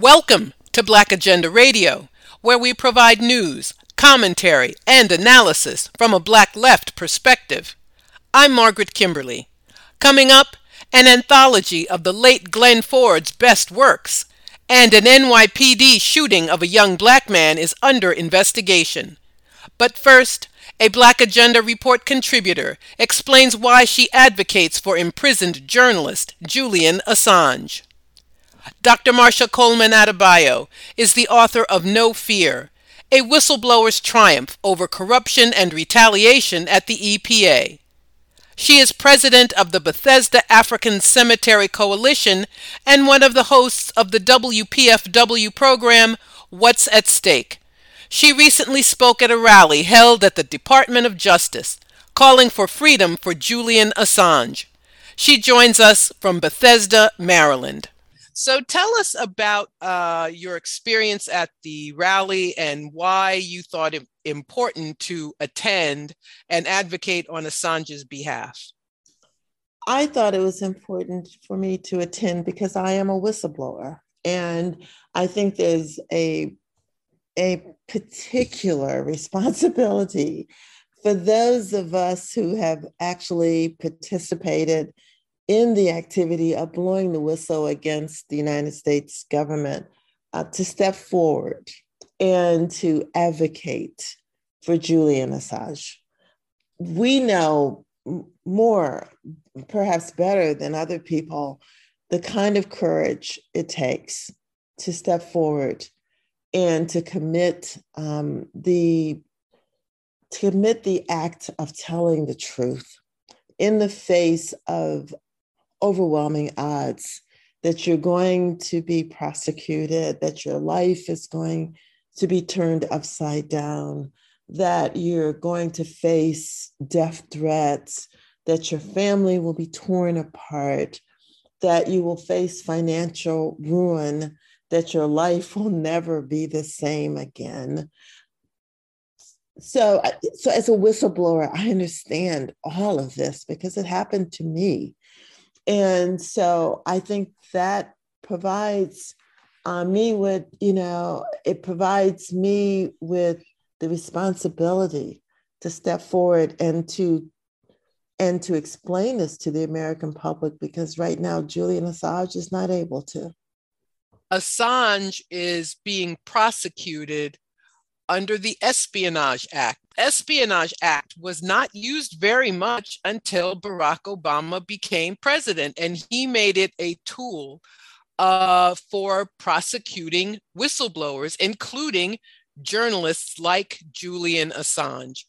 Welcome to Black Agenda Radio, where we provide news, commentary, and analysis from a Black left perspective. I'm Margaret Kimberly. Coming up, an anthology of the late Glen Ford's best works, and an NYPD shooting of a young black man is under investigation. But first, a Black Agenda Report contributor explains why she advocates for imprisoned journalist Julian Assange. Dr. Marsha Coleman Adebayo is the author of No Fear, a whistleblower's triumph over corruption and retaliation at the EPA. She is president of the Bethesda African Cemetery Coalition and one of the hosts of the WPFW program What's at Stake. She recently spoke at a rally held at the Department of Justice, calling for freedom for Julian Assange. She joins us from Bethesda, Maryland. So tell us about uh, your experience at the rally and why you thought it important to attend and advocate on Assange's behalf. I thought it was important for me to attend because I am a whistleblower. And I think there's a, a particular responsibility for those of us who have actually participated in the activity of blowing the whistle against the United States government uh, to step forward and to advocate for Julian Assange. We know more, perhaps better than other people, the kind of courage it takes to step forward and to commit um, the to commit the act of telling the truth in the face of overwhelming odds that you're going to be prosecuted, that your life is going to be turned upside down, that you're going to face death threats, that your family will be torn apart, that you will face financial ruin, that your life will never be the same again. So, so as a whistleblower, I understand all of this because it happened to me. And so I think that provides uh, me with, you know, it provides me with the responsibility to step forward and to and to explain this to the American public because right now Julian Assange is not able to. Assange is being prosecuted under the Espionage Act. Espionage Act was not used very much until Barack Obama became president, and he made it a tool uh, for prosecuting whistleblowers, including journalists like Julian Assange.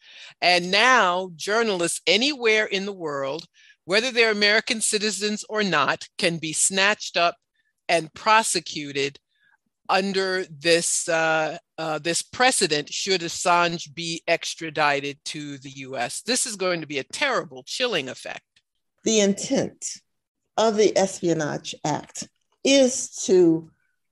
And now, journalists anywhere in the world, whether they're American citizens or not, can be snatched up and prosecuted under this uh, uh, this precedent should Assange be extradited to the U.S. This is going to be a terrible, chilling effect. The intent of the Espionage Act is to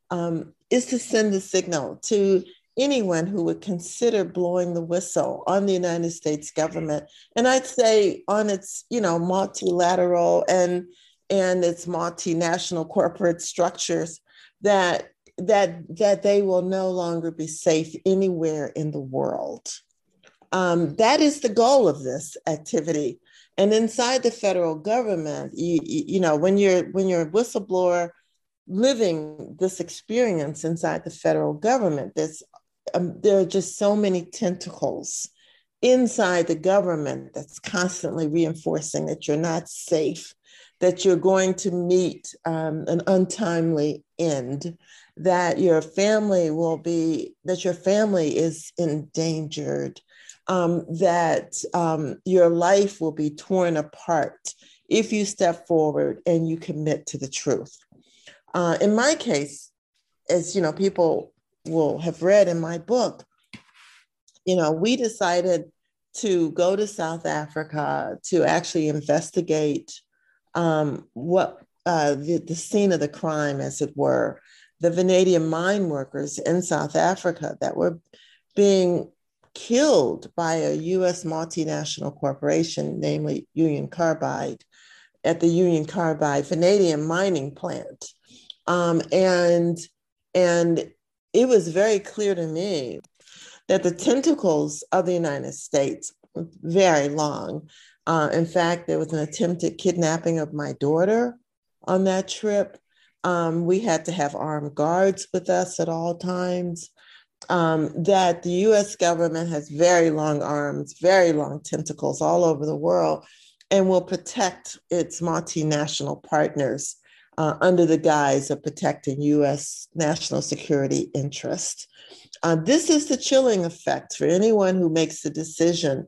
um, is to send a signal to anyone who would consider blowing the whistle on the United States government, and I'd say on its you know multilateral and and its multinational corporate structures that that that they will no longer be safe anywhere in the world. Um, that is the goal of this activity. And inside the federal government, you, you know, when you're when you're a whistleblower living this experience inside the federal government, um, there are just so many tentacles inside the government that's constantly reinforcing that you're not safe, that you're going to meet um, an untimely end, that your family will be, that your family is endangered, um, that um, your life will be torn apart if you step forward and you commit to the truth. Uh, in my case, as you know, people will have read in my book, you know, we decided to go to South Africa to actually investigate um, what uh, the, the scene of the crime, as it were, the vanadium mine workers in South Africa that were being killed by a US multinational corporation, namely Union Carbide, at the Union Carbide vanadium mining plant. Um, and And it was very clear to me that the tentacles of the United States were very long. Uh, in fact, there was an attempted kidnapping of my daughter on that trip. Um, we had to have armed guards with us at all times. Um, that the US government has very long arms, very long tentacles all over the world, and will protect its multinational partners uh, under the guise of protecting US national security interest. Uh, this is the chilling effect for anyone who makes the decision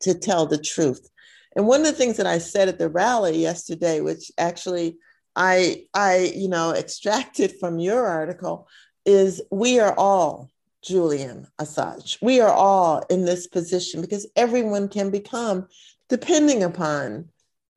to tell the truth. And one of the things that I said at the rally yesterday, which actually I, I, you know, extracted from your article, is we are all Julian Assange. We are all in this position because everyone can become, depending upon,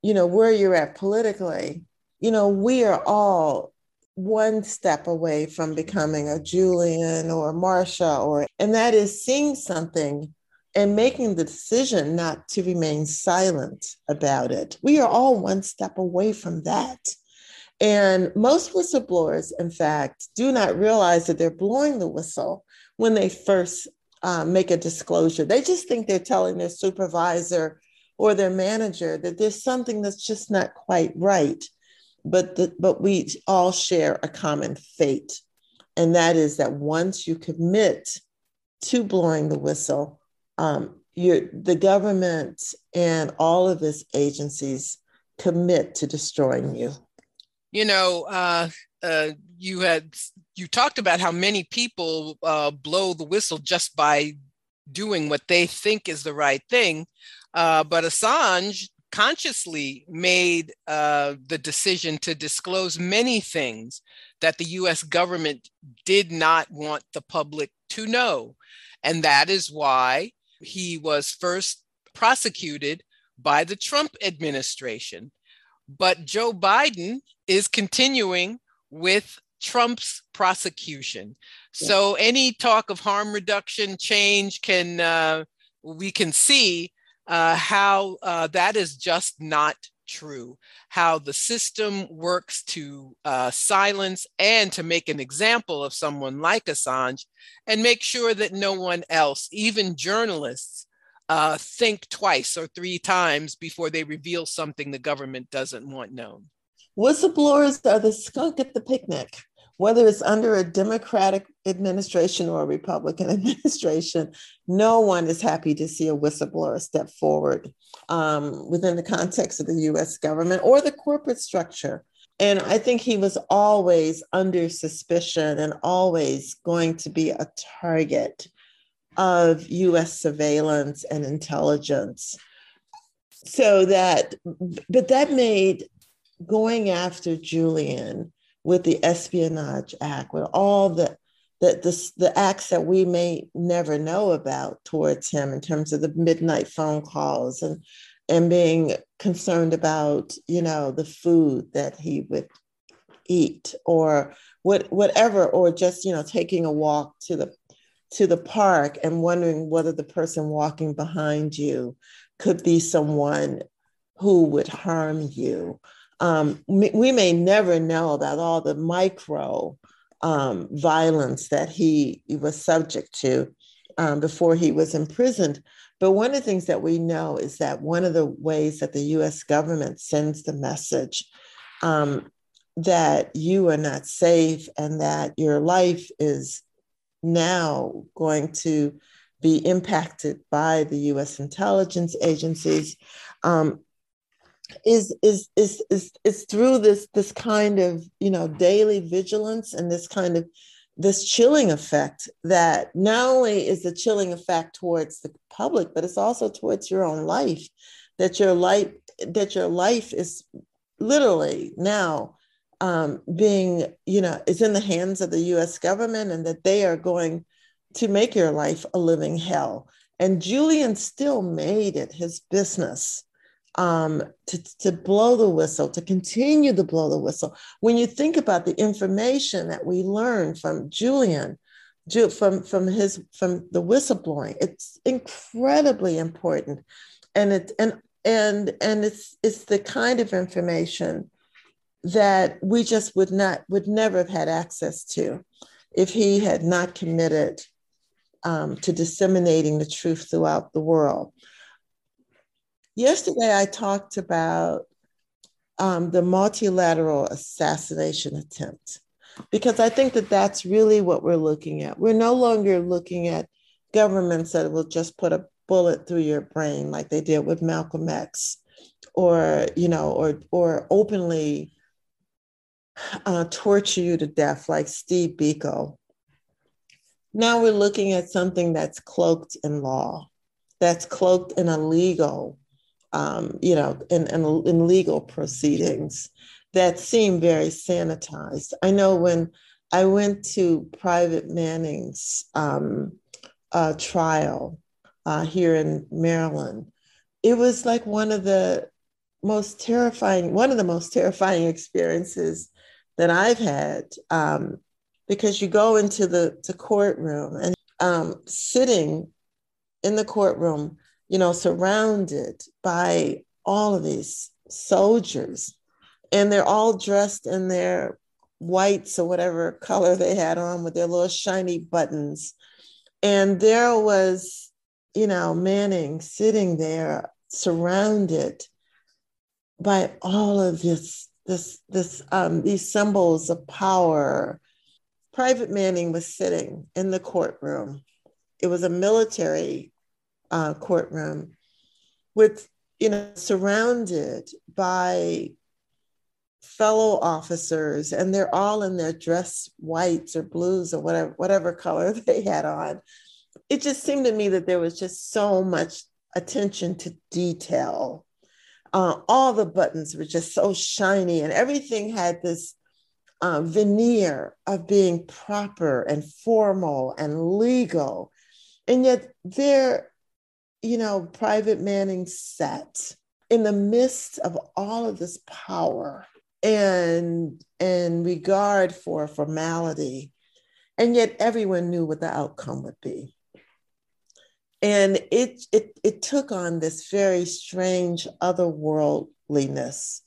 you know, where you're at politically. You know, we are all one step away from becoming a Julian or a Marsha, or and that is seeing something and making the decision not to remain silent about it. We are all one step away from that. And most whistleblowers, in fact, do not realize that they're blowing the whistle when they first uh, make a disclosure. They just think they're telling their supervisor or their manager that there's something that's just not quite right. But, the, but we all share a common fate. And that is that once you commit to blowing the whistle, um, the government and all of its agencies commit to destroying you you know, uh, uh, you had you talked about how many people uh, blow the whistle just by doing what they think is the right thing, uh, but Assange consciously made uh, the decision to disclose many things that the U.S. government did not want the public to know, and that is why he was first prosecuted by the Trump administration. But Joe Biden is continuing with Trump's prosecution. So any talk of harm reduction change can uh, we can see uh, how uh, that is just not true. How the system works to uh, silence and to make an example of someone like Assange, and make sure that no one else, even journalists, uh, think twice or three times before they reveal something the government doesn't want known. Whistleblowers are the skunk at the picnic, whether it's under a Democratic administration or a Republican administration. No one is happy to see a whistleblower step forward um, within the context of the US government or the corporate structure. And I think he was always under suspicion and always going to be a target of US surveillance and intelligence. So that, but that made going after Julian with the Espionage Act, with all the the, the, the acts that we may never know about towards him in terms of the midnight phone calls and and being concerned about you know the food that he would eat or what whatever or just you know taking a walk to the to the park and wondering whether the person walking behind you could be someone who would harm you. Um, we may never know about all the micro um, violence that he, was subject to um, before he was imprisoned. But one of the things that we know is that one of the ways that the US government sends the message um, that you are not safe and that your life is now going to be impacted by the U.S. intelligence agencies um, is, is is is is through this this kind of you know daily vigilance and this kind of this chilling effect that not only is the chilling effect towards the public but it's also towards your own life that your life that your life is literally now um, being, you know, is in the hands of the US government and that they are going to make your life a living hell. And Julian still made it his business um, to, to blow the whistle, to continue to blow the whistle. When you think about the information that we learned from Julian, from from his from the whistleblowing, it's incredibly important, and it and and and it's it's the kind of information that we just would not would never have had access to if he had not committed um, to disseminating the truth throughout the world. Yesterday, I talked about um, the multilateral assassination attempt because I think that that's really what we're looking at. We're no longer looking at governments that will just put a bullet through your brain like they did with Malcolm X or you know or or openly uh, torture you to death like Steve Biko. Now we're looking at something that's cloaked in law, that's cloaked in a legal, um, you know, in, in, in legal proceedings that seem very sanitized. I know when I went to Private Manning's um, uh, trial uh, here in Maryland, it was like one of the most terrifying, one of the most terrifying experiences that I've had. Um, because you go into the, the courtroom and um, sitting in the courtroom, you know, surrounded by all of these soldiers, and they're all dressed in their whites or whatever color they had on with their little shiny buttons. And there was, you know, Manning sitting there surrounded by all of this, this, this, um, these symbols of power. Private Manning was sitting in the courtroom. It was a military uh, courtroom with, you know, surrounded by fellow officers, and they're all in their dress whites or blues or whatever, whatever color they had on. It just seemed to me that there was just so much attention to detail. Uh, all the buttons were just so shiny, and everything had this uh, veneer of being proper and formal and legal. And yet, there, you know, Private Manning sat in the midst of all of this power and and regard for formality and yet everyone knew what the outcome would be. And it it it took on this very strange otherworldliness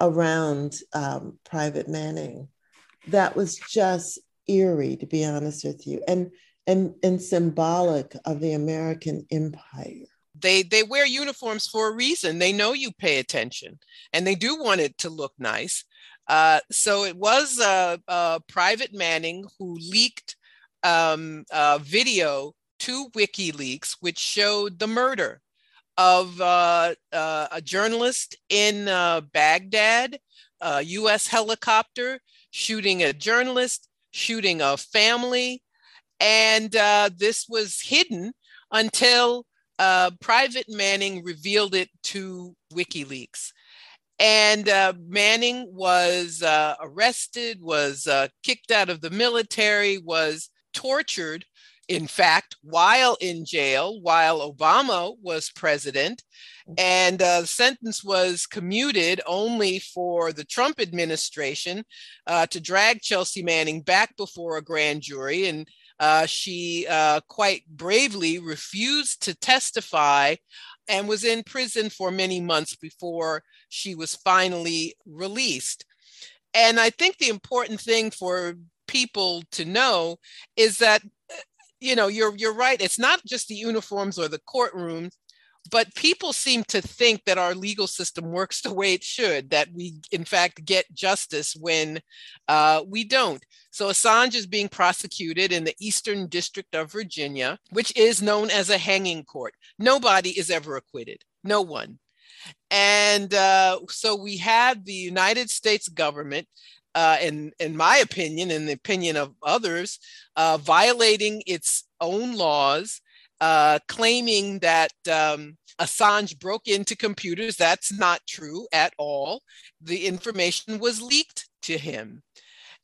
around um, private manning that was just eerie to be honest with you. And and and symbolic of the american empire. They they wear uniforms for a reason. They know you pay attention and they do want it to look nice. Uh, so it was uh, uh, private manning who leaked um, video to wikileaks which showed the murder of uh, uh, a journalist in uh, baghdad a us helicopter shooting a journalist shooting a family and this was hidden until uh, Private Manning revealed it to WikiLeaks. And uh, Manning was uh, arrested, was uh, kicked out of the military, was tortured, in fact, while in jail, while Obama was president. And uh, the sentence was commuted only for the Trump administration uh, to drag Chelsea Manning back before a grand jury and uh, she uh, quite bravely refused to testify and was in prison for many months before she was finally released. And I think the important thing for people to know is that you know you're you're right it's not just the uniforms or the courtrooms but people seem to think that our legal system works the way it should, that we, in fact, get justice when uh, we don't. So Assange is being prosecuted in the Eastern District of Virginia, which is known as a hanging court. Nobody is ever acquitted, no one. And uh, so we have the United States government uh, in in my opinion, in the opinion of others, uh, violating its own laws, uh, claiming that um, Assange broke into computers. That's not true at all. The information was leaked to him.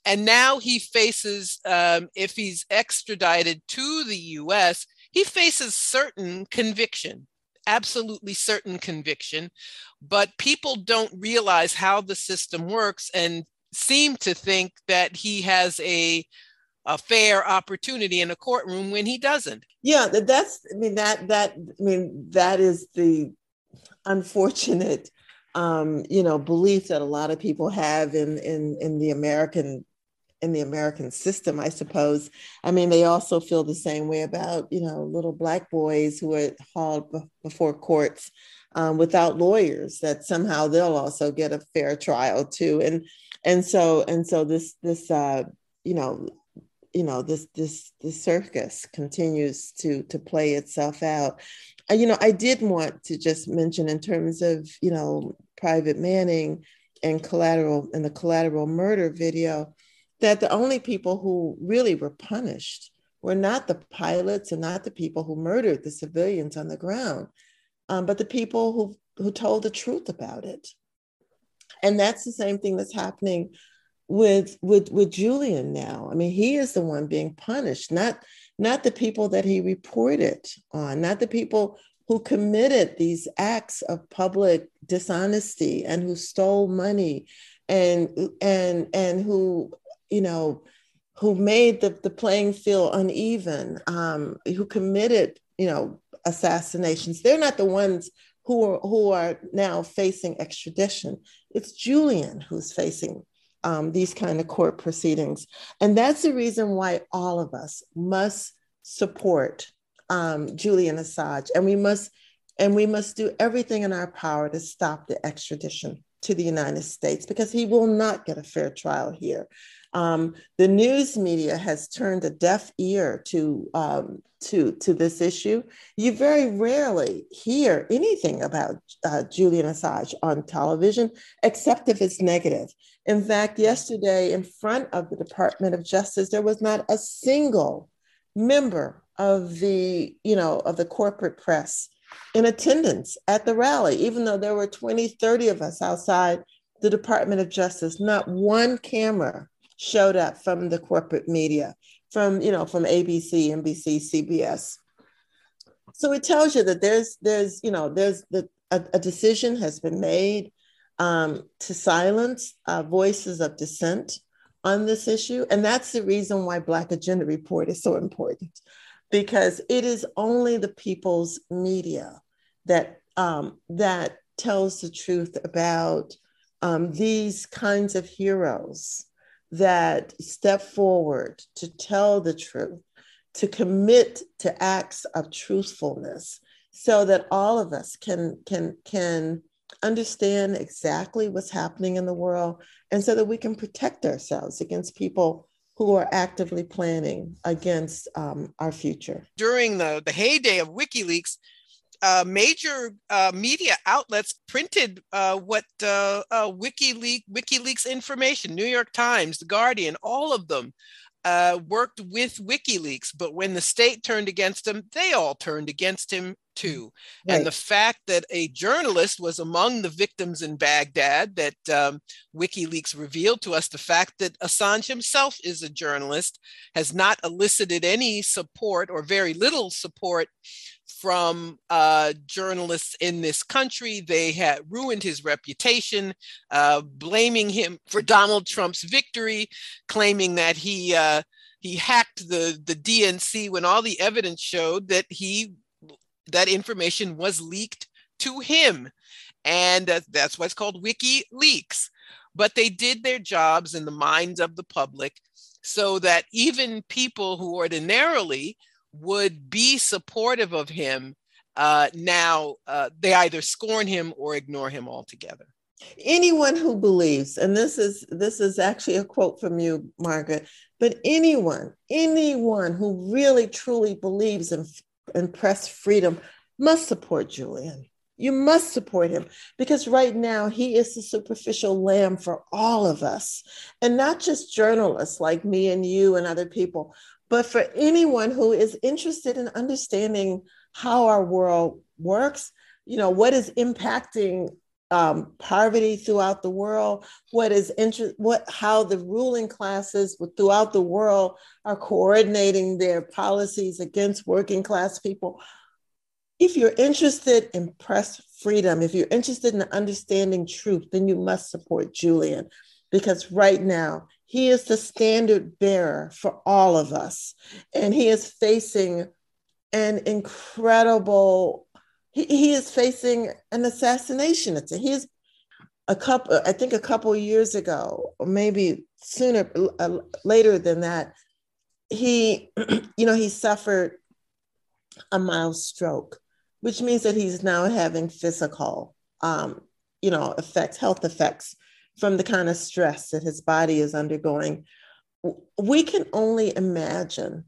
And now he faces, um, if he's extradited to the US, he faces certain conviction, absolutely certain conviction. But people don't realize how the system works and seem to think that he has a a fair opportunity in a courtroom when he doesn't. Yeah, that's I mean that that I mean that is the unfortunate um, you know, belief that a lot of people have in in in the American in the American system, I suppose. I mean, they also feel the same way about you know little black boys who are hauled before courts um, without lawyers. That somehow they'll also get a fair trial too, and and so and so this this uh, you know you know this this this circus continues to to play itself out. You know i did want to just mention in terms of you know private manning and collateral and the collateral murder video that the only people who really were punished were not the pilots and not the people who murdered the civilians on the ground um, but the people who who told the truth about it. And that's the same thing that's happening with with with Julian now. I mean, he is the one being punished, not not the people that he reported on, not the people who committed these acts of public dishonesty and who stole money and and and who you know who made the, the playing field uneven um, who committed you know assassinations they're not the ones who are who are now facing extradition it's julian who's facing um, these kind of court proceedings. And that's the reason why all of us must support um, Julian Assange, and we must and we must do everything in our power to stop the extradition to the United States because he will not get a fair trial here. Um, the news media has turned a deaf ear to um, to to this issue. You very rarely hear anything about uh, Julian Assange on television, except if it's negative. In fact, yesterday, in front of the Department of Justice, there was not a single member of the you know of the corporate press in attendance at the rally, even though there were 20, 30 of us outside the Department of Justice. Not one camera showed up from the corporate media, from you know, from ABC, NBC, CBS. So it tells you that there's there's you know there's the a, a decision has been made um, to silence uh, voices of dissent on this issue, and that's the reason why Black Agenda Report is so important, because it is only the people's media that um, that tells the truth about um, these kinds of heroes that step forward to tell the truth, to commit to acts of truthfulness, so that all of us can can can understand exactly what's happening in the world, and so that we can protect ourselves against people who are actively planning against um, our future. During the, the heyday of WikiLeaks, uh, major uh, media outlets printed uh, what uh, uh, WikiLeaks, WikiLeaks information, New York Times, The Guardian, all of them uh, worked with WikiLeaks. But when the state turned against him, they all turned against him too. Right. And the fact that a journalist was among the victims in Baghdad, that um, WikiLeaks revealed to us the fact that Assange himself is a journalist, has not elicited any support or very little support from uh, journalists in this country. They had ruined his reputation, uh, blaming him for Donald Trump's victory, claiming that he uh, he hacked the the DNC when all the evidence showed that he that information was leaked to him, and that's what's called WikiLeaks. But they did their jobs in the minds of the public, so that even people who ordinarily would be supportive of him, uh, now uh, they either scorn him or ignore him altogether. Anyone who believes, and this is this is actually a quote from you, Margaret, but anyone, anyone who really truly believes in, in press freedom must support Julian. You must support him because right now he is the superficial lamb for all of us, and not just journalists like me and you and other people, but for anyone who is interested in understanding how our world works, you know, what is impacting um, poverty throughout the world, what is interest, what how the ruling classes throughout the world are coordinating their policies against working class people. If you're interested in press freedom, if you're interested in understanding truth, then you must support Julian because right now he is the standard bearer for all of us. And he is facing an incredible, he, he is facing an assassination. He is, a couple, I think a couple years ago, or maybe sooner, uh, later than that, he, you know, he suffered a mild stroke, which means that he's now having physical, um, you know, effects, health effects from the kind of stress that his body is undergoing. We can only imagine,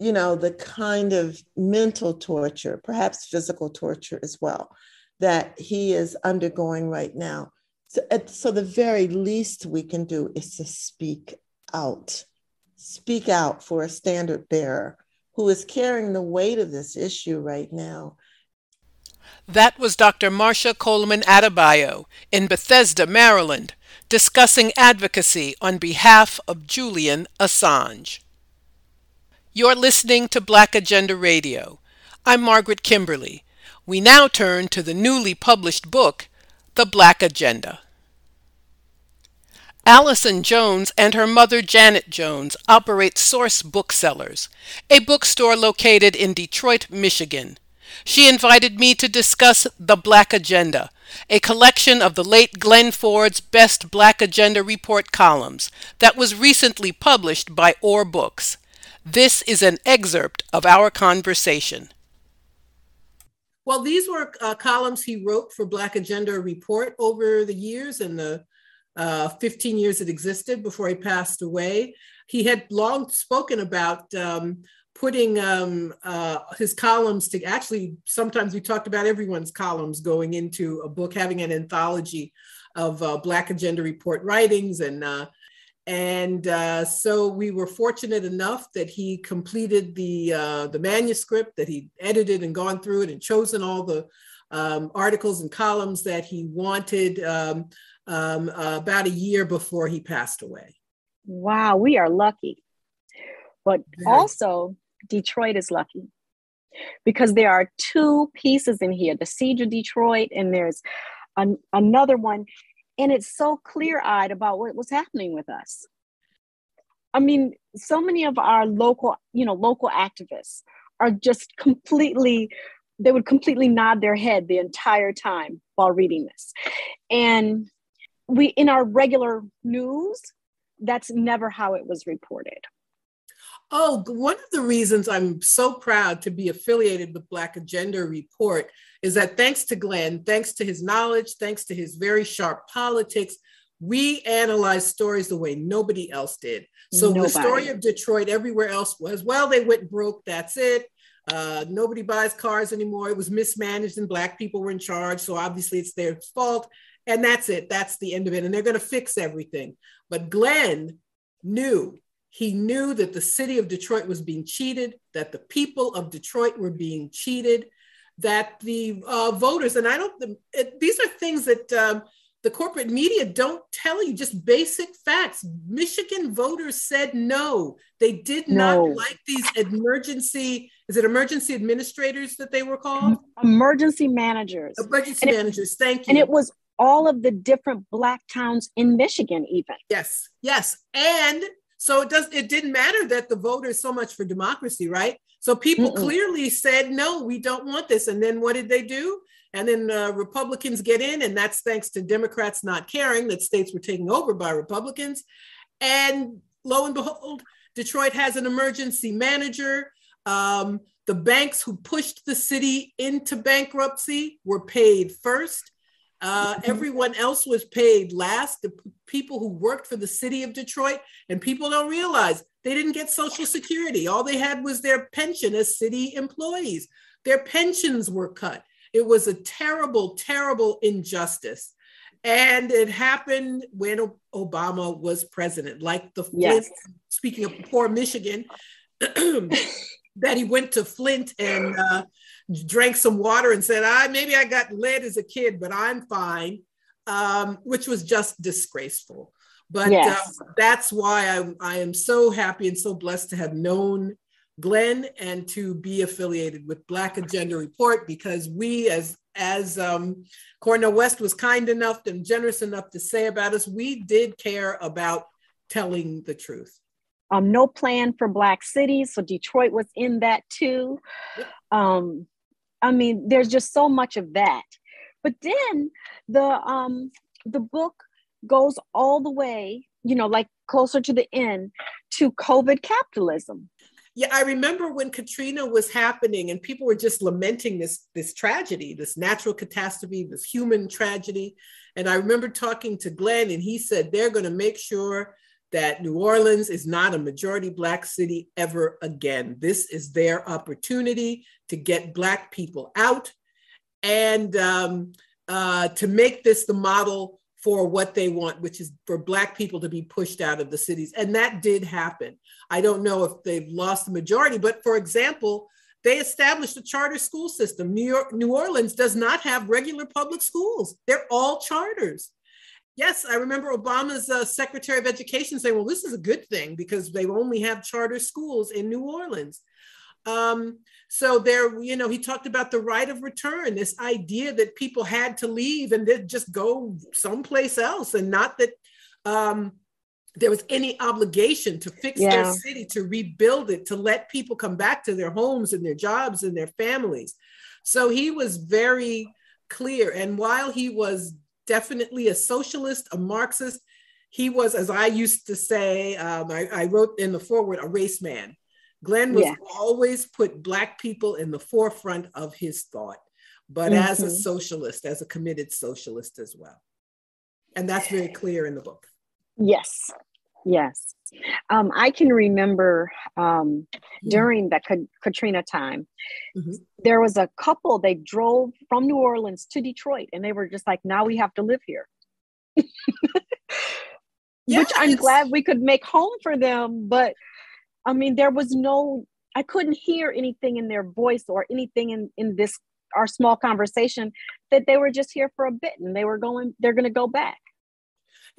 you know, the kind of mental torture, perhaps physical torture as well, that he is undergoing right now. So, so the very least we can do is to speak out, speak out for a standard bearer who is carrying the weight of this issue right now. That was Dr. Marsha Coleman Adebayo in Bethesda, Maryland, discussing advocacy on behalf of Julian Assange. You're listening to Black Agenda Radio. I'm Margaret Kimberly. We now turn to the newly published book, The Black Agenda. Allison Jones and her mother Janet Jones operate Source Booksellers, a bookstore located in Detroit, Michigan. She invited me to discuss The Black Agenda, a collection of the late Glen Ford's best Black Agenda Report columns that was recently published by Or Books. This is an excerpt of our conversation. Well, these were uh, columns he wrote for Black Agenda Report over the years in the uh, 15 years it existed before he passed away. He had long spoken about um, putting um, uh, his columns to actually, sometimes we talked about everyone's columns going into a book, having an anthology of uh, Black Agenda Report writings and uh, and uh, so we were fortunate enough that he completed the uh, the manuscript, that he edited and gone through it and chosen all the um, articles and columns that he wanted um, um, uh, about a year before he passed away. Wow, we are lucky. But also, Detroit is lucky because there are two pieces in here the Siege of Detroit, and there's an, another one. And it's so clear-eyed about what was happening with us. I mean so many of our local you know local activists are just completely they would completely nod their head the entire time while reading this. And we in our regular news that's never how it was reported Oh, one of the reasons I'm so proud to be affiliated with Black Agenda Report is that thanks to Glen, thanks to his knowledge, thanks to his very sharp politics, we analyze stories the way nobody else did. So nobody. the story of Detroit everywhere else was, well, they went broke, that's it. Uh, nobody buys cars anymore. It was mismanaged and black people were in charge. So obviously it's their fault. And that's it. That's the end of it. And they're going to fix everything. But Glen knew he knew that the city of Detroit was being cheated, that the people of Detroit were being cheated, that the uh, voters, and I don't, it, these are things that um, the corporate media don't tell you, just basic facts. Michigan voters said no. They did no. not like these emergency, is it emergency administrators that they were called? Emergency managers. Emergency and managers, it, thank you. And it was all of the different Black towns in Michigan, even. Yes, yes. And so it does it didn't matter that the voters so much for democracy, right? So people Mm-mm. clearly said no, we don't want this. And then what did they do? And then uh, Republicans get in, and that's thanks to Democrats not caring that states were taken over by Republicans. And lo and behold, Detroit has an emergency manager. Um, the banks who pushed the city into bankruptcy were paid first. Uh, everyone else was paid last. The p- people who worked for the city of Detroit, and people don't realize they didn't get Social Security. All they had was their pension as city employees. Their pensions were cut. It was a terrible, terrible injustice. And it happened when Obama was president, like the yes. Flint, speaking of poor Michigan, that he went to Flint and uh, drank some water and said, "I maybe I got lead as a kid, but I'm fine," um, which was just disgraceful. But yes. uh, that's why I, I am so happy and so blessed to have known Glen and to be affiliated with Black Agenda Report because we, as as um, Cornel West was kind enough and generous enough to say about us, we did care about telling the truth. Um, no plan for Black cities, so Detroit was in that too. Um, I mean, there's just so much of that. But then the um, the book goes all the way, you know, like closer to the end to COVID capitalism. Yeah, I remember when Katrina was happening and people were just lamenting this this tragedy, this natural catastrophe, this human tragedy. And I remember talking to Glen and he said they're going to make sure that New Orleans is not a majority Black city ever again. This is their opportunity to get Black people out and um, uh, to make this the model for what they want, which is for Black people to be pushed out of the cities. And that did happen. I don't know if they've lost the majority, but for example, they established a charter school system. New York, New Orleans does not have regular public schools. They're all charters. Yes, I remember Obama's uh, Secretary of Education saying, well, this is a good thing because they only have charter schools in New Orleans. Um, so there, you know, he talked about the right of return, this idea that people had to leave and then just go someplace else, and not that um, there was any obligation to fix yeah. their city, to rebuild it, to let people come back to their homes and their jobs and their families. So he was very clear. And while he was definitely a socialist, a Marxist, he was, as I used to say, um, I, I wrote in the foreword, a race man. Glen was yeah. always put Black people in the forefront of his thought, but mm-hmm. as a mm-hmm. socialist, as a committed socialist as well. And that's very clear in the book. Yes, yes. Um, I can remember um, mm-hmm. during the Ka- Katrina time, mm-hmm. there was a couple, they drove from New Orleans to Detroit, and they were just like, now we have to live here. yeah, Which I'm glad we could make home for them, but I mean, there was no, I couldn't hear anything in their voice or anything in, in this, our small conversation that they were just here for a bit and they were going, they're going to go back.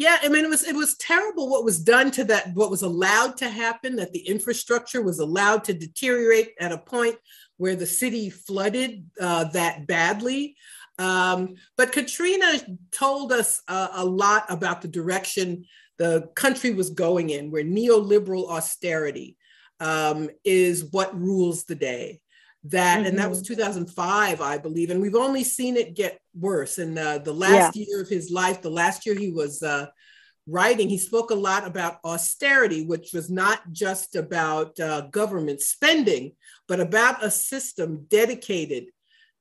Yeah, I mean, it was it was terrible what was done to that, what was allowed to happen, that the infrastructure was allowed to deteriorate at a point where the city flooded uh, that badly. Um, but Katrina told us uh, a lot about the direction the country was going in, where neoliberal austerity um, is what rules the day. That mm-hmm. and that was mm-hmm. 2005, I believe, and we've only seen it get worse. And uh, the last yeah. year of his life, the last year he was uh, writing, he spoke a lot about austerity, which was not just about uh, government spending, but about a system dedicated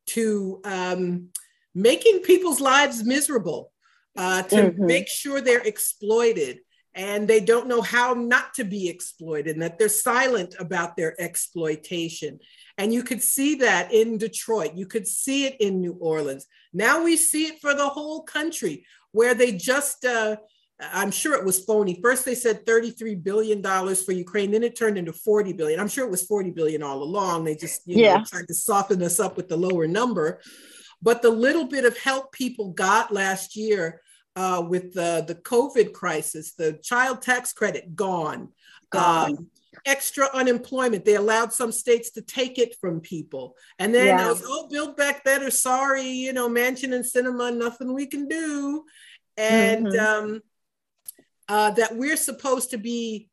to um, making people's lives miserable uh, to mm-hmm. make sure they're exploited and they don't know how not to be exploited and that they're silent about their exploitation. And you could see that in Detroit, you could see it in New Orleans. Now we see it for the whole country where they just, uh, I'm sure it was phony. First, they said $33 billion for Ukraine, then it turned into 40 billion. I'm sure it was 40 billion all along. They just, you yeah. know, tried to soften us up with the lower number. But the little bit of help people got last year uh, with the, the COVID crisis, the child tax credit gone. Um, extra unemployment. They allowed some states to take it from people. And then yeah. was, oh, build back better. Sorry, you know, Manchin and Sinema, nothing we can do. And mm-hmm. um, uh, that we're supposed to be,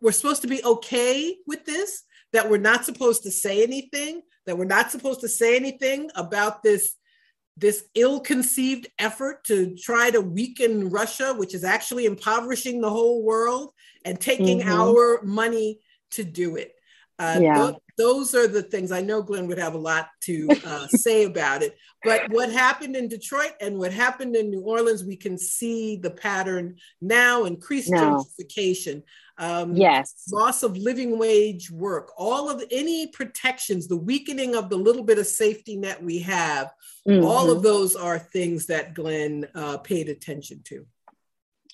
we're supposed to be okay with this, that we're not supposed to say anything, that we're not supposed to say anything about this this ill-conceived effort to try to weaken Russia, which is actually impoverishing the whole world and taking mm-hmm. our money to do it. Uh, yeah. th- those are the things I know Glen would have a lot to uh, say about it. But what happened in Detroit and what happened in New Orleans, we can see the pattern now increased no. gentrification, um, yes loss of living wage work all of any protections the weakening of the little bit of safety net we have mm-hmm. all of those are things that glen uh, paid attention to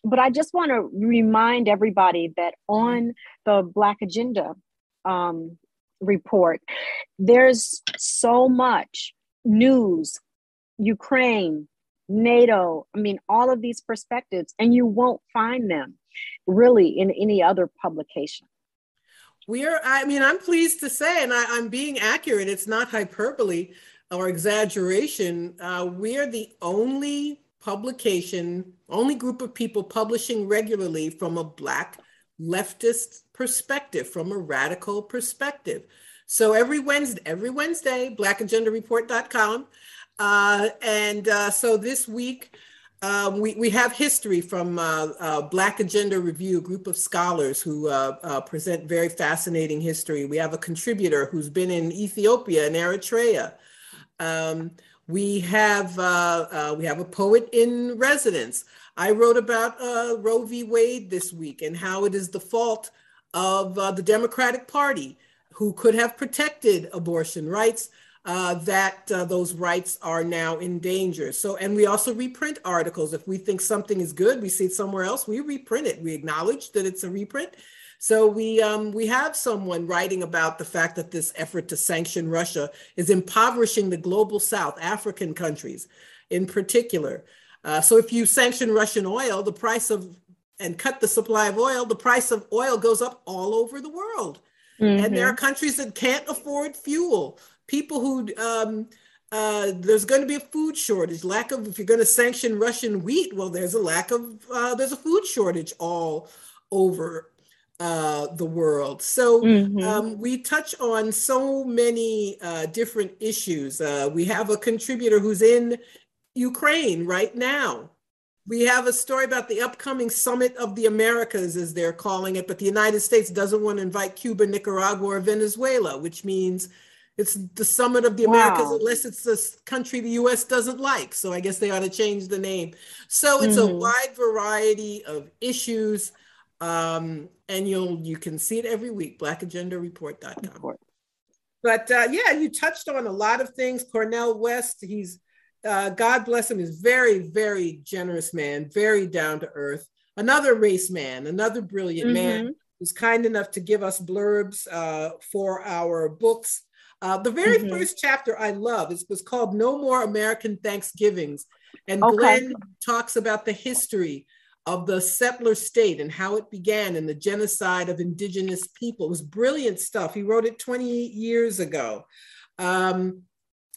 but i just want to remind everybody that on the black agenda um, report there's so much news ukraine nato i mean all of these perspectives and you won't find them really in any other publication. We're, I mean, I'm pleased to say, and I, am being accurate, it's not hyperbole or exaggeration. Uh, we are the only publication, only group of people publishing regularly from a Black leftist perspective, from a radical perspective. So every Wednesday, every Wednesday, blackagendareport.com. Uh, and uh, so this week, um, we, we have history from uh, uh, Black Agenda Review, a group of scholars who uh, uh, present very fascinating history. We have a contributor who's been in Ethiopia and Eritrea. Um, we have uh, uh, we have a poet in residence. I wrote about Roe v. Wade this week and how it is the fault of the Democratic Party, who could have protected abortion rights, uh, that uh, those rights are now in danger. So, and we also reprint articles. If we think something is good, we see it somewhere else, we reprint it. We acknowledge that it's a reprint. So we um, we have someone writing about the fact that this effort to sanction Russia is impoverishing the global South, African countries in particular. Uh, so if you sanction Russian oil, the price of and cut the supply of oil, the price of oil goes up all over the world. Mm-hmm. And there are mm-hmm. countries that can't afford fuel people who um, uh, there's going to be a food shortage. Lack of if you're going to sanction Russian wheat, well, there's a lack of uh, there's a food shortage all over uh, the world. So mm-hmm. um, we touch on so many uh, different issues. Uh, we have a contributor who's in Ukraine right now. We have a story about the upcoming Summit of the Americas, as they're calling it, but the United States doesn't want to invite Cuba, Nicaragua, or Venezuela, which means it's the summit of the Americas, unless it's a country the US doesn't like. So I guess they ought to change the name. So it's mm-hmm. a wide variety of issues. Um, and you'll you can see it every week, blackagendareport.com. But uh, yeah, you touched on a lot of things. Cornel West, he's uh, God bless him, is very, very generous man, very down to earth. Another race man, another brilliant mm-hmm. man who's kind enough to give us blurbs uh, for our books. Uh, the very mm-hmm. first chapter I love is was called No More American Thanksgivings. And okay. Glen talks about the history of the settler state and how it began and the genocide of indigenous people. It was brilliant stuff. He wrote it 20 years ago. Um,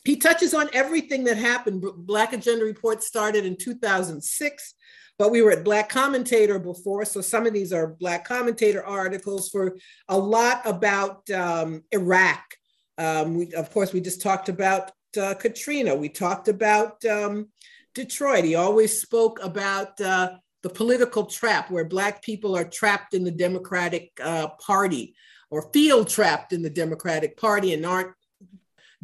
he touches on everything that happened. Black Agenda Report started in 2006, but we were at Black Commentator before. So some of these are Black Commentator articles for a lot about um, Iraq um, we, of course, we just talked about uh, Katrina. We talked about um, Detroit. He always spoke about uh, the political trap where Black people are trapped in the Democratic uh, Party or feel trapped in the Democratic Party and aren't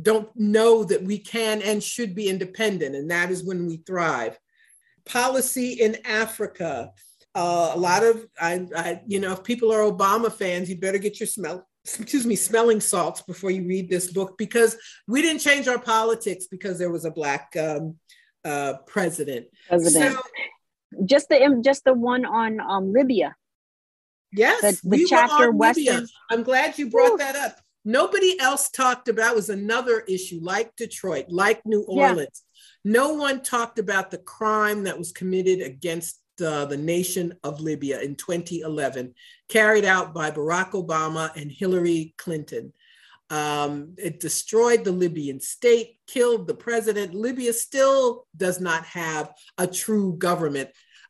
don't know that we can and should be independent, and that is when we thrive. Policy in Africa. Uh, a lot of, I, I, you know, if people are Obama fans, you better get your smell excuse me, smelling salts before you read this book because we didn't change our politics because there was a black um, uh, president. President. So, just the just the one on um, Libya. Yes, the, the we chapter Western. I'm glad you brought Ooh. that up. Nobody else talked about was another issue like Detroit, like New Orleans. Yeah. No one talked about the crime that was committed against uh, the nation of Libya in 2011, carried out by Barack Obama and Hillary Clinton. Um, it destroyed the Libyan state, killed the president. Libya still does not have a true government,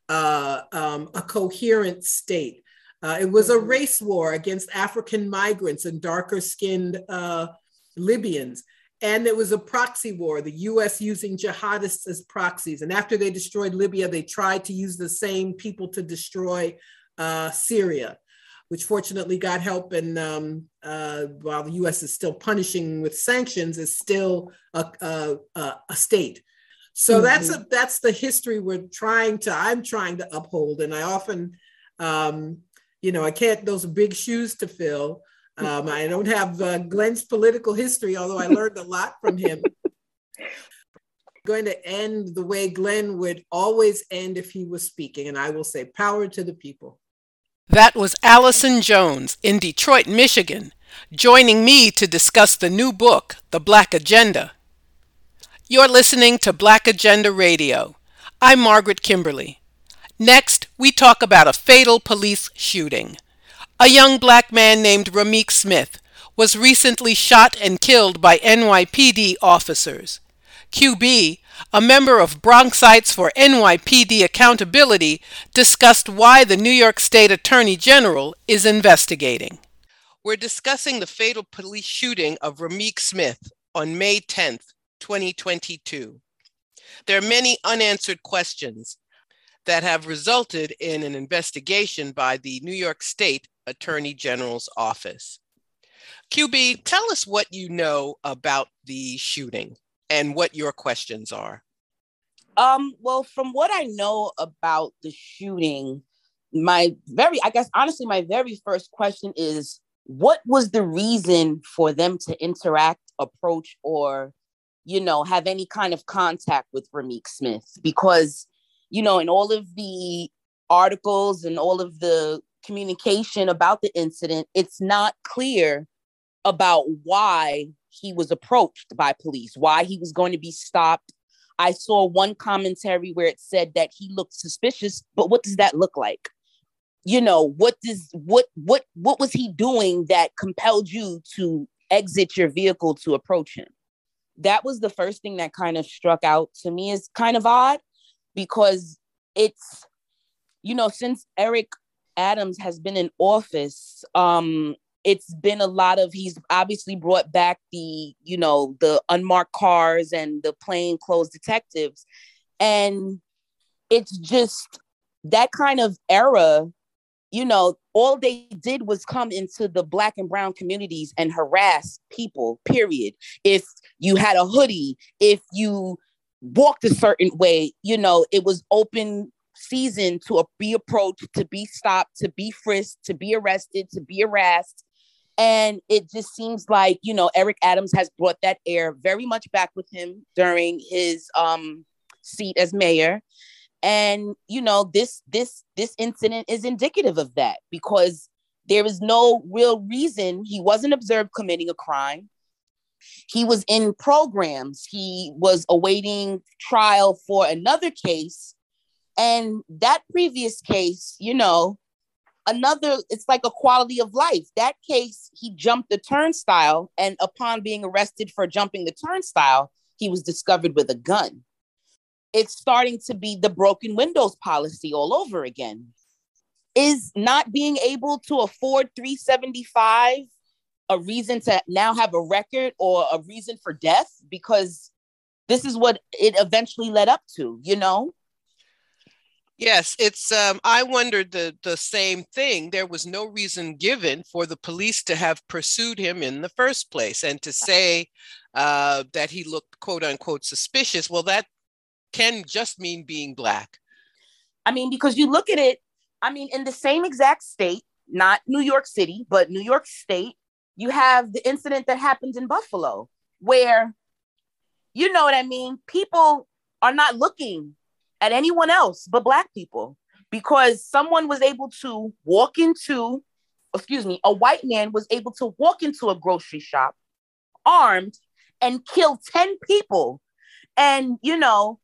uh, um, a coherent state. Uh, it was a mm-hmm. race war against African migrants and darker skinned uh, Libyans. And it was a proxy war, the US using jihadists as proxies. And after they destroyed Libya, they tried to use the same people to destroy uh, Syria, which fortunately got help. And um, uh, while the US is still punishing with sanctions, is still a, a, a state. So mm-hmm. that's a, that's the history we're trying to, I'm trying to uphold. And I often, um, you know, I can't, those are big shoes to fill. Um, I don't have uh, Glen's political history, although I learned a lot from him. going to end the way Glen would always end if he was speaking, and I will say, power to the people. That was Allison Jones in Detroit, Michigan, joining me to discuss the new book, The Black Agenda. You're listening to Black Agenda Radio. I'm Margaret Kimberley. Next, we talk about a fatal police shooting. A young black man named Rameek Smith was recently shot and killed by NYPD officers. QB, a member of Bronxites for NYPD Accountability, discussed why the New York State Attorney General is investigating. We're discussing the fatal police shooting of Rameek Smith on May 10th, 2022. There are many unanswered questions that have resulted in an investigation by the New York State Attorney General's office. QB, tell us what you know about the shooting and what your questions are. Um, well, from what I know about the shooting, my very, I guess, honestly, my very first question is what was the reason for them to interact, approach, or, you know, have any kind of contact with Rameek Smith? Because, you know, in all of the articles and all of the communication about the incident, it's not clear about why he was approached by police, why he was going to be stopped. I saw one commentary where it said that he looked suspicious, but what does that look like? You know, what does what what what was he doing that compelled you to exit your vehicle to approach him? That was the first thing that kind of struck out to me as kind of odd because it's you know, since Eric Adams has been in office, um, it's been a lot of he's obviously brought back the you know the unmarked cars and the plain clothes detectives. And it's just that kind of era you know all they did was come into the black and brown communities and harass people period. If you had a hoodie if you walked a certain way you know it was open season to be approached to be stopped to be frisked to be arrested to be harassed and it just seems like, you know, Eric Adams has brought that air very much back with him during his um, seat as mayor. And, you know, this this this incident is indicative of that because there is no real reason he wasn't observed committing a crime. He was in programs. He was awaiting trial for another case. And that previous case, you know, another it's like a quality of life. That case he jumped the turnstile and upon being arrested for jumping the turnstile he was discovered with a gun. It's starting to be the broken windows policy all over again. Is not being able to afford 375 a reason to now have a record or a reason for death? Because this is what it eventually led up to you know Yes, it's. Um, I wondered the the same thing. There was no reason given for the police to have pursued him in the first place, and to say uh, that he looked quote unquote suspicious. Well, that can just mean being black. I mean, because you look at it. I mean, in the same exact state, not New York City, but New York State, you have the incident that happened in Buffalo, where, you know what I mean. People are not looking at anyone else but black people because someone was able to walk into excuse me a white man was able to walk into a grocery shop armed and kill 10 people. And you know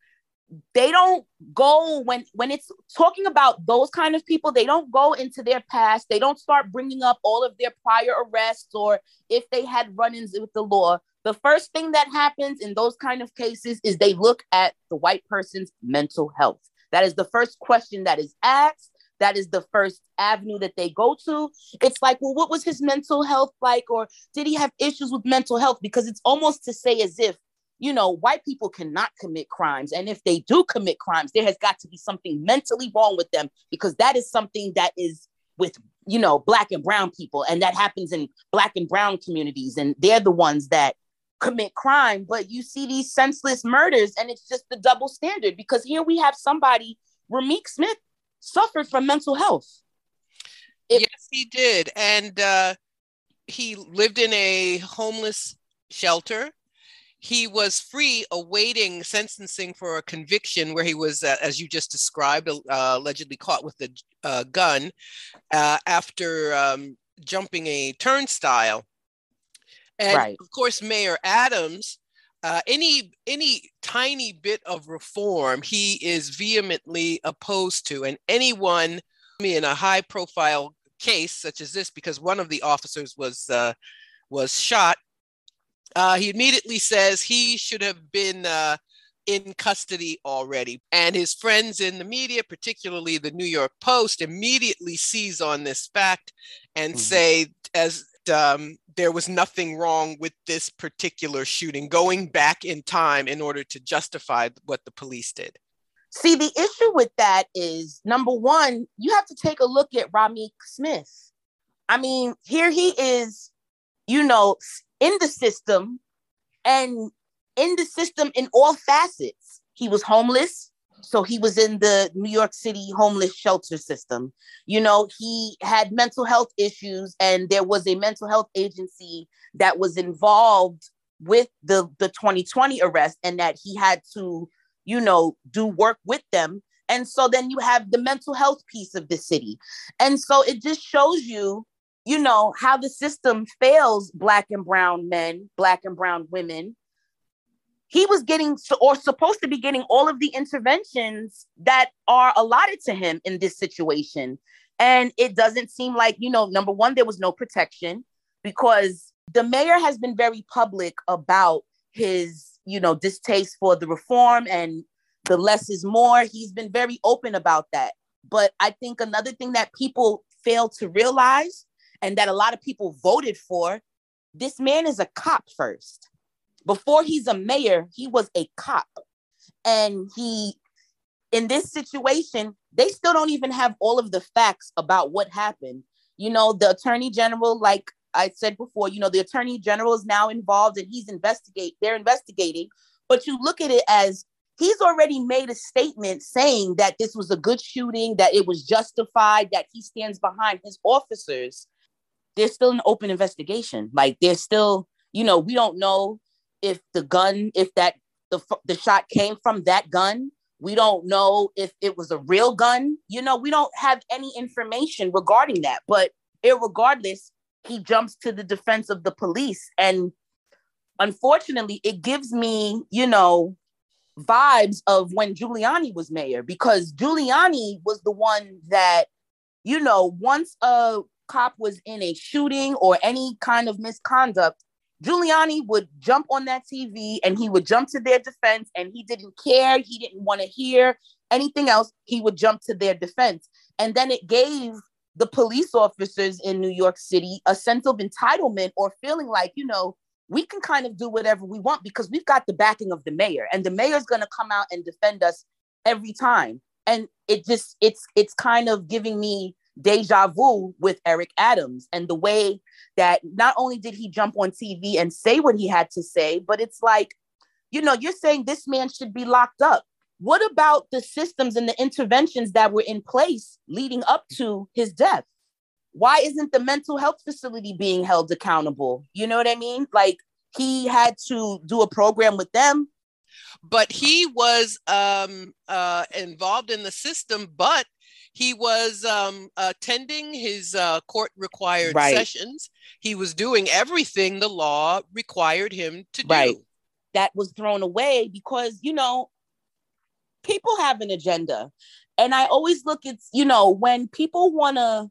they don't go when when it's talking about those kind of people they don't go into their past. They don't start bringing up all of their prior arrests or if they had run-ins with the law the first thing that happens in those kind of cases is they look at the white person's mental health. That is the first question that is asked. That is the first avenue that they go to. It's like, well, what was his mental health like? Or did he have issues with mental health? Because it's almost to say as if, you know, white people cannot commit crimes. And if they do commit crimes, there has got to be something mentally wrong with them because that is something that is with you know black and brown people and that happens in black and brown communities and they're the ones that commit crime, but you see these senseless murders, and it's just the double standard because here we have somebody, Rameek Smith, suffered from mental health. It- yes, he did. And uh, he lived in a homeless shelter. He was free awaiting sentencing for a conviction where he was, uh, as you just described, uh, allegedly caught with a uh, gun uh, after um, jumping a turnstile. And right. of course, Mayor Adams, uh, any any tiny bit of reform, he is vehemently opposed to. And anyone in a high profile case such as this, because one of the officers was uh, was shot, uh, he immediately says he should have been uh, in custody already. And his friends in the media, particularly the New York Post, immediately seize on this fact and mm-hmm. say, as um, there was nothing wrong with this particular shooting, going back in time in order to justify what the police did? See, the issue with that is number one, you have to take a look at Rameek Smith. I mean, here he is, you know, in the system and in the system in all facets. He was homeless. So he was in the New York City homeless shelter system. You know, he had mental health issues, and there was a mental health agency that was involved with the, the 2020 arrest, and that he had to you know, do work with them. And so then you have the mental health piece of the city. And so it just shows you, you know, how the system fails Black and Brown men, Black and Brown women. He was getting, or supposed to be getting, all of the interventions that are allotted to him in this situation. And it doesn't seem like, you know, number one, there was no protection because the mayor has been very public about his you know, distaste for the reform and the less is more. He's been very open about that. But I think another thing that people fail to realize and that a lot of people voted for this man is a cop first. Before he's a mayor, he was a cop. And he, in this situation, they still don't even have all of the facts about what happened. You know, the attorney general, like I said before, you know, the attorney general is now involved and he's investigate, they're investigating. But you look at it as he's already made a statement saying that this was a good shooting, that it was justified, that he stands behind his officers. There's still an open investigation. Like there's still, you know, we don't know if the gun, if that the the shot came from that gun. We don't know if it was a real gun. You know, we don't have any information regarding that. But regardless, he jumps to the defense of the police. And unfortunately, it gives me, you know, vibes of when Giuliani was mayor, because Giuliani was the one that, you know, once a cop was in a shooting or any kind of misconduct, Giuliani would jump on that TV and he would jump to their defense and he didn't care. He didn't want to hear anything else. He would jump to their defense. And then it gave the police officers in New York City a sense of entitlement or feeling like, you know, we can kind of do whatever we want because we've got the backing of the mayor and the mayor's going to come out and defend us every time. And it just it's it's kind of giving me deja vu with Eric Adams and the way that not only did he jump on TV and say what he had to say, but it's like, you know, you're saying this man should be locked up. What about the systems and the interventions that were in place leading up to his death? Why isn't the mental health facility being held accountable? You know what I mean? Like he had to do a program with them. But he was um, uh, involved in the system, but he was um, attending his uh, court required right. sessions. He was doing everything the law required him to do. That was thrown away because, you know, people have an agenda. And I always look at, you know, when people want to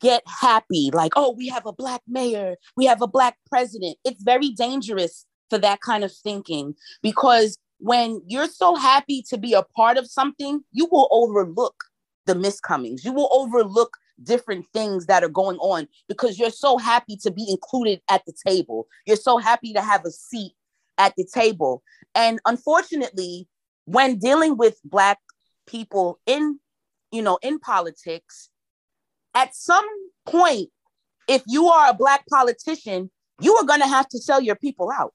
get happy, like, oh, we have a black mayor, we have a black president, it's very dangerous for that kind of thinking because when you're so happy to be a part of something, you will overlook the miscomings. You will overlook different things that are going on because you're so happy to be included at the table. You're so happy to have a seat at the table. And unfortunately, when dealing with black people in you know in politics at some point if you are a black politician you are going to have to sell your people out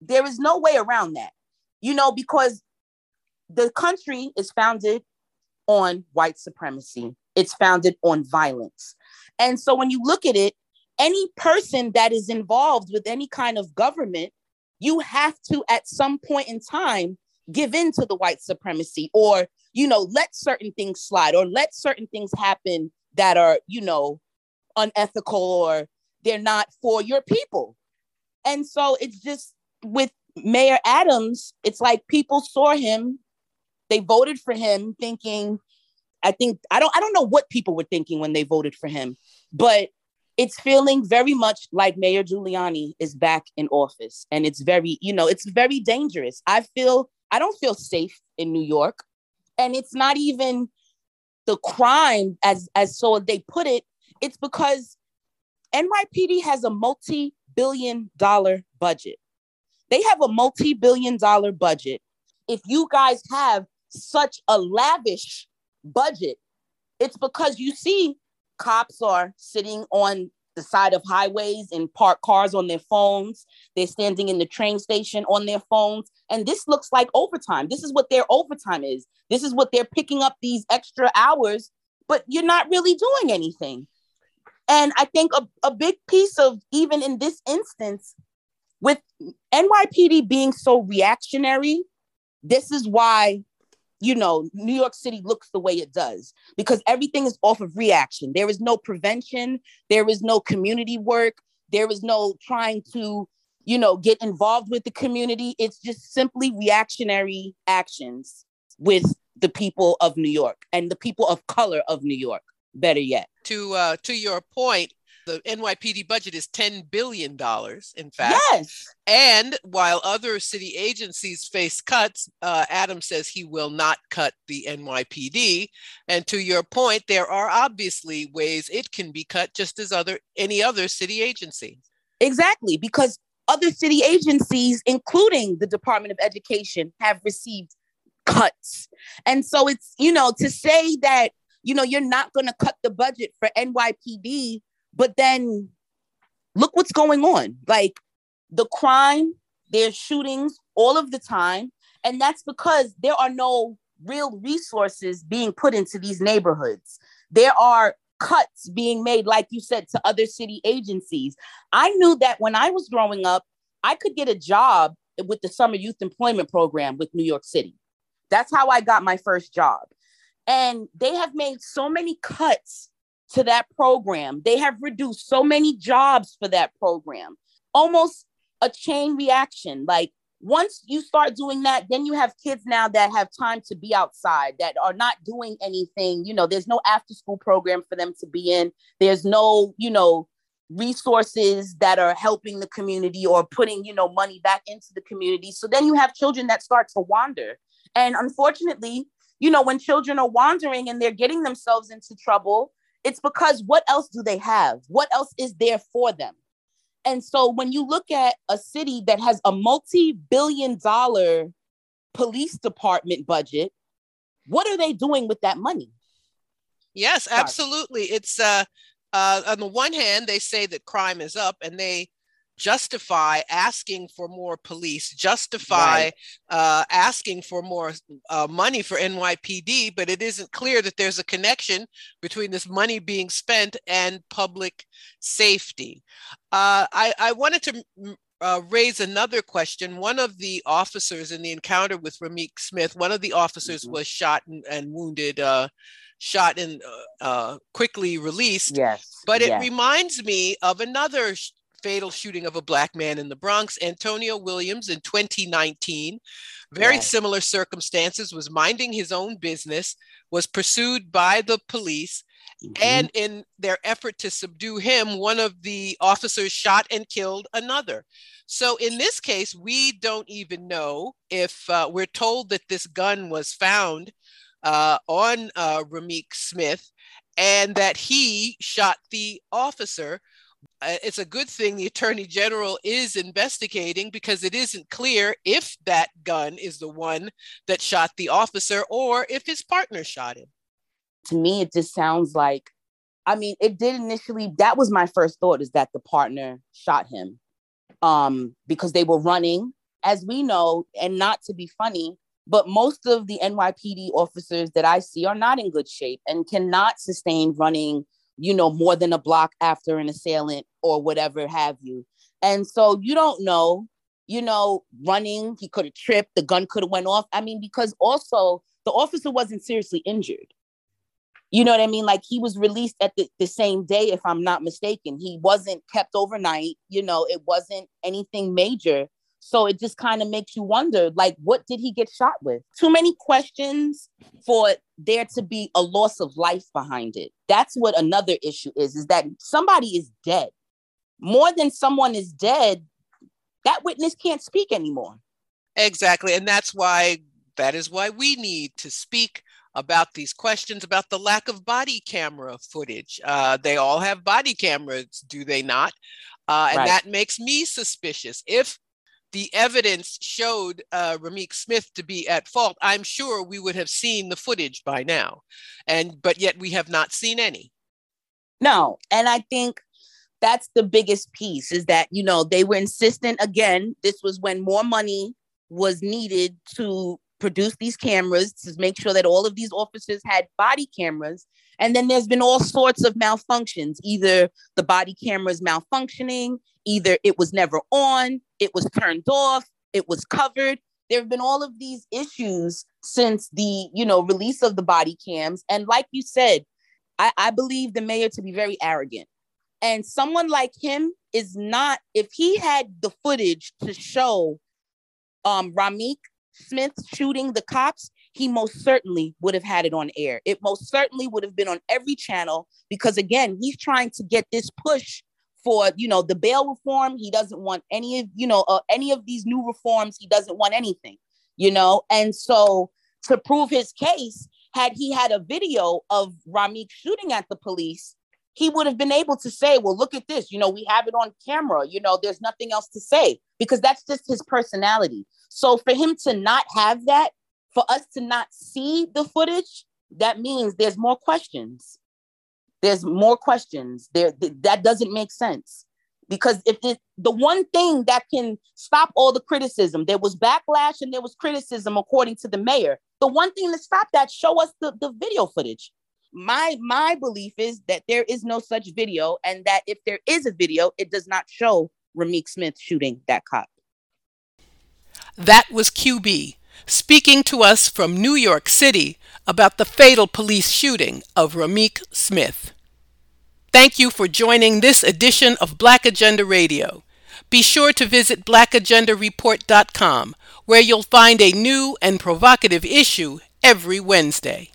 there is no way around that you know because the country is founded on white supremacy. It's founded on violence. And so when you look at it any person that is involved with any kind of government you have to at some point in time give in to the white supremacy or you know let certain things slide or let certain things happen that are you know unethical or they're not for your people. And so it's just with mayor adams it's like people saw him they voted for him thinking i think i don't i don't know what people were thinking when they voted for him but it's feeling very much like mayor giuliani is back in office and it's very you know it's very dangerous i feel I don't feel safe in New York. And it's not even the crime as as so they put it, it's because NYPD has a multi billion dollar budget. They have a multi billion dollar budget. If you guys have such a lavish budget, it's because you see cops are sitting on the side of highways and park cars on their phones. They're standing in the train station on their phones. And this looks like overtime. This is what their overtime is. This is what they're picking up these extra hours, but you're not really doing anything. And I think a, a big piece of, even in this instance, with NYPD being so reactionary, this is why you know, New York City looks the way it does because everything is off of reaction. There is no prevention, there is no community work, there is no trying to, you know, get involved with the community. It's just simply reactionary actions with the people of New York and the people of color of New York, better yet. To uh, to your point, the NYPD budget is $10 billion, in fact. Yes. And while other city agencies face cuts, uh, Adam says he will not cut the NYPD. And to your point, there are obviously ways it can be cut just as other any other city agency. Exactly, because other city agencies, including the Department of Education, have received cuts. And so it's, you know, to say that, you know, you're not going to cut the budget for NYPD but then look what's going on. Like the crime, there's shootings all of the time. And that's because there are no real resources being put into these neighborhoods. There are cuts being made, like you said, to other city agencies. I knew that when I was growing up, I could get a job with the Summer Youth Employment Program with New York City. That's how I got my first job. And they have made so many cuts to that program. They have reduced so many jobs for that program. Almost a chain reaction. Like once you start doing that, then you have kids now that have time to be outside, that are not doing anything. You know, there's no after school program for them to be in. There's no, you know, resources that are helping the community or putting, you know, money back into the community. So then you have children that start to wander. And unfortunately, you know, when children are wandering and they're getting themselves into trouble, it's because what else do they have? What else is there for them? And so when you look at a city that has a multi billion dollar police department budget, what are they doing with that money? Yes, absolutely. It's uh, uh, on the one hand, they say that crime is up and they justify asking for more police, justify right. uh, asking for more uh, money for NYPD, but it isn't clear that there's a connection between this money being spent and public safety. Uh, I, I, wanted to uh, raise another question. One of the officers in the encounter with Rameek Smith, one of the officers mm-hmm. was shot and, and wounded uh, shot and uh, uh, quickly released. Yes. But it yes. reminds me of another fatal shooting of a black man in the Bronx, Antonio Williams, in 2019. Very yes. similar circumstances, was minding his own business, was pursued by the police. Mm-hmm. And in their effort to subdue him, one of the officers shot and killed another. So in this case, we don't even know if uh, we're told that this gun was found uh, on uh, Rameek Smith and that he shot the officer it's a good thing the attorney general is investigating because it isn't clear if that gun is the one that shot the officer or if his partner shot him. To me, it just sounds like, I mean, it did initially, that was my first thought is that the partner shot him um, because they were running, as we know, and not to be funny, but most of the NYPD officers that I see are not in good shape and cannot sustain running you know, more than a block after an assailant or whatever have you. And so you don't know, you know, running, he could have tripped, the gun could have went off. I mean, because also the officer wasn't seriously injured. You know what I mean? Like he was released at the, the same day, if I'm not mistaken. He wasn't kept overnight, you know, it wasn't anything major. So it just kind of makes you wonder, like, what did he get shot with? Too many questions for there to be a loss of life behind it. That's what another issue is, is that somebody is dead. More than someone is dead, that witness can't speak anymore. Exactly. And that's why that is why we need to speak about these questions about the lack of body camera footage. Uh, they all have body cameras, do they not? Uh, and right. that makes me suspicious. If the evidence showed uh, Rameek Smith to be at fault, I'm sure we would have seen the footage by now. And but yet we have not seen any. No, and I think that's the biggest piece is that you know they were insistent again. This was when more money was needed to produce these cameras to make sure that all of these officers had body cameras. And then there's been all sorts of malfunctions. Either the body camera is malfunctioning, either it was never on, it was turned off, it was covered. There have been all of these issues since the, you know, release of the body cams. And like you said, I, I believe the mayor to be very arrogant. And someone like him is not, if he had the footage to show um Rameek Smith shooting the cops, he most certainly would have had it on air. It most certainly would have been on every channel because again, he's trying to get this push for you know the bail reform. He doesn't want any of you know uh, any of these new reforms. He doesn't want anything you know? And so to prove his case had he had a video of Rameek shooting at the police he would have been able to say well look at this. You know we have it on camera. You know there's nothing else to say because that's just his personality so for him to not have that for us to not see the footage that means there's more questions. There's more questions. There th- that doesn't make sense. Because if it, the one thing that can stop all the criticism there was backlash and there was criticism according to the mayor. The one thing to stop that show us the, the video footage. My my belief is that there is no such video and that if there is a video it does not show Rameek Smith shooting that cop that was QB speaking to us from New York City about the fatal police shooting of Rameek Smith. Thank you for joining this edition of Black Agenda Radio. Be sure to visit blackagendareport.com, where you'll find a new and provocative issue every Wednesday.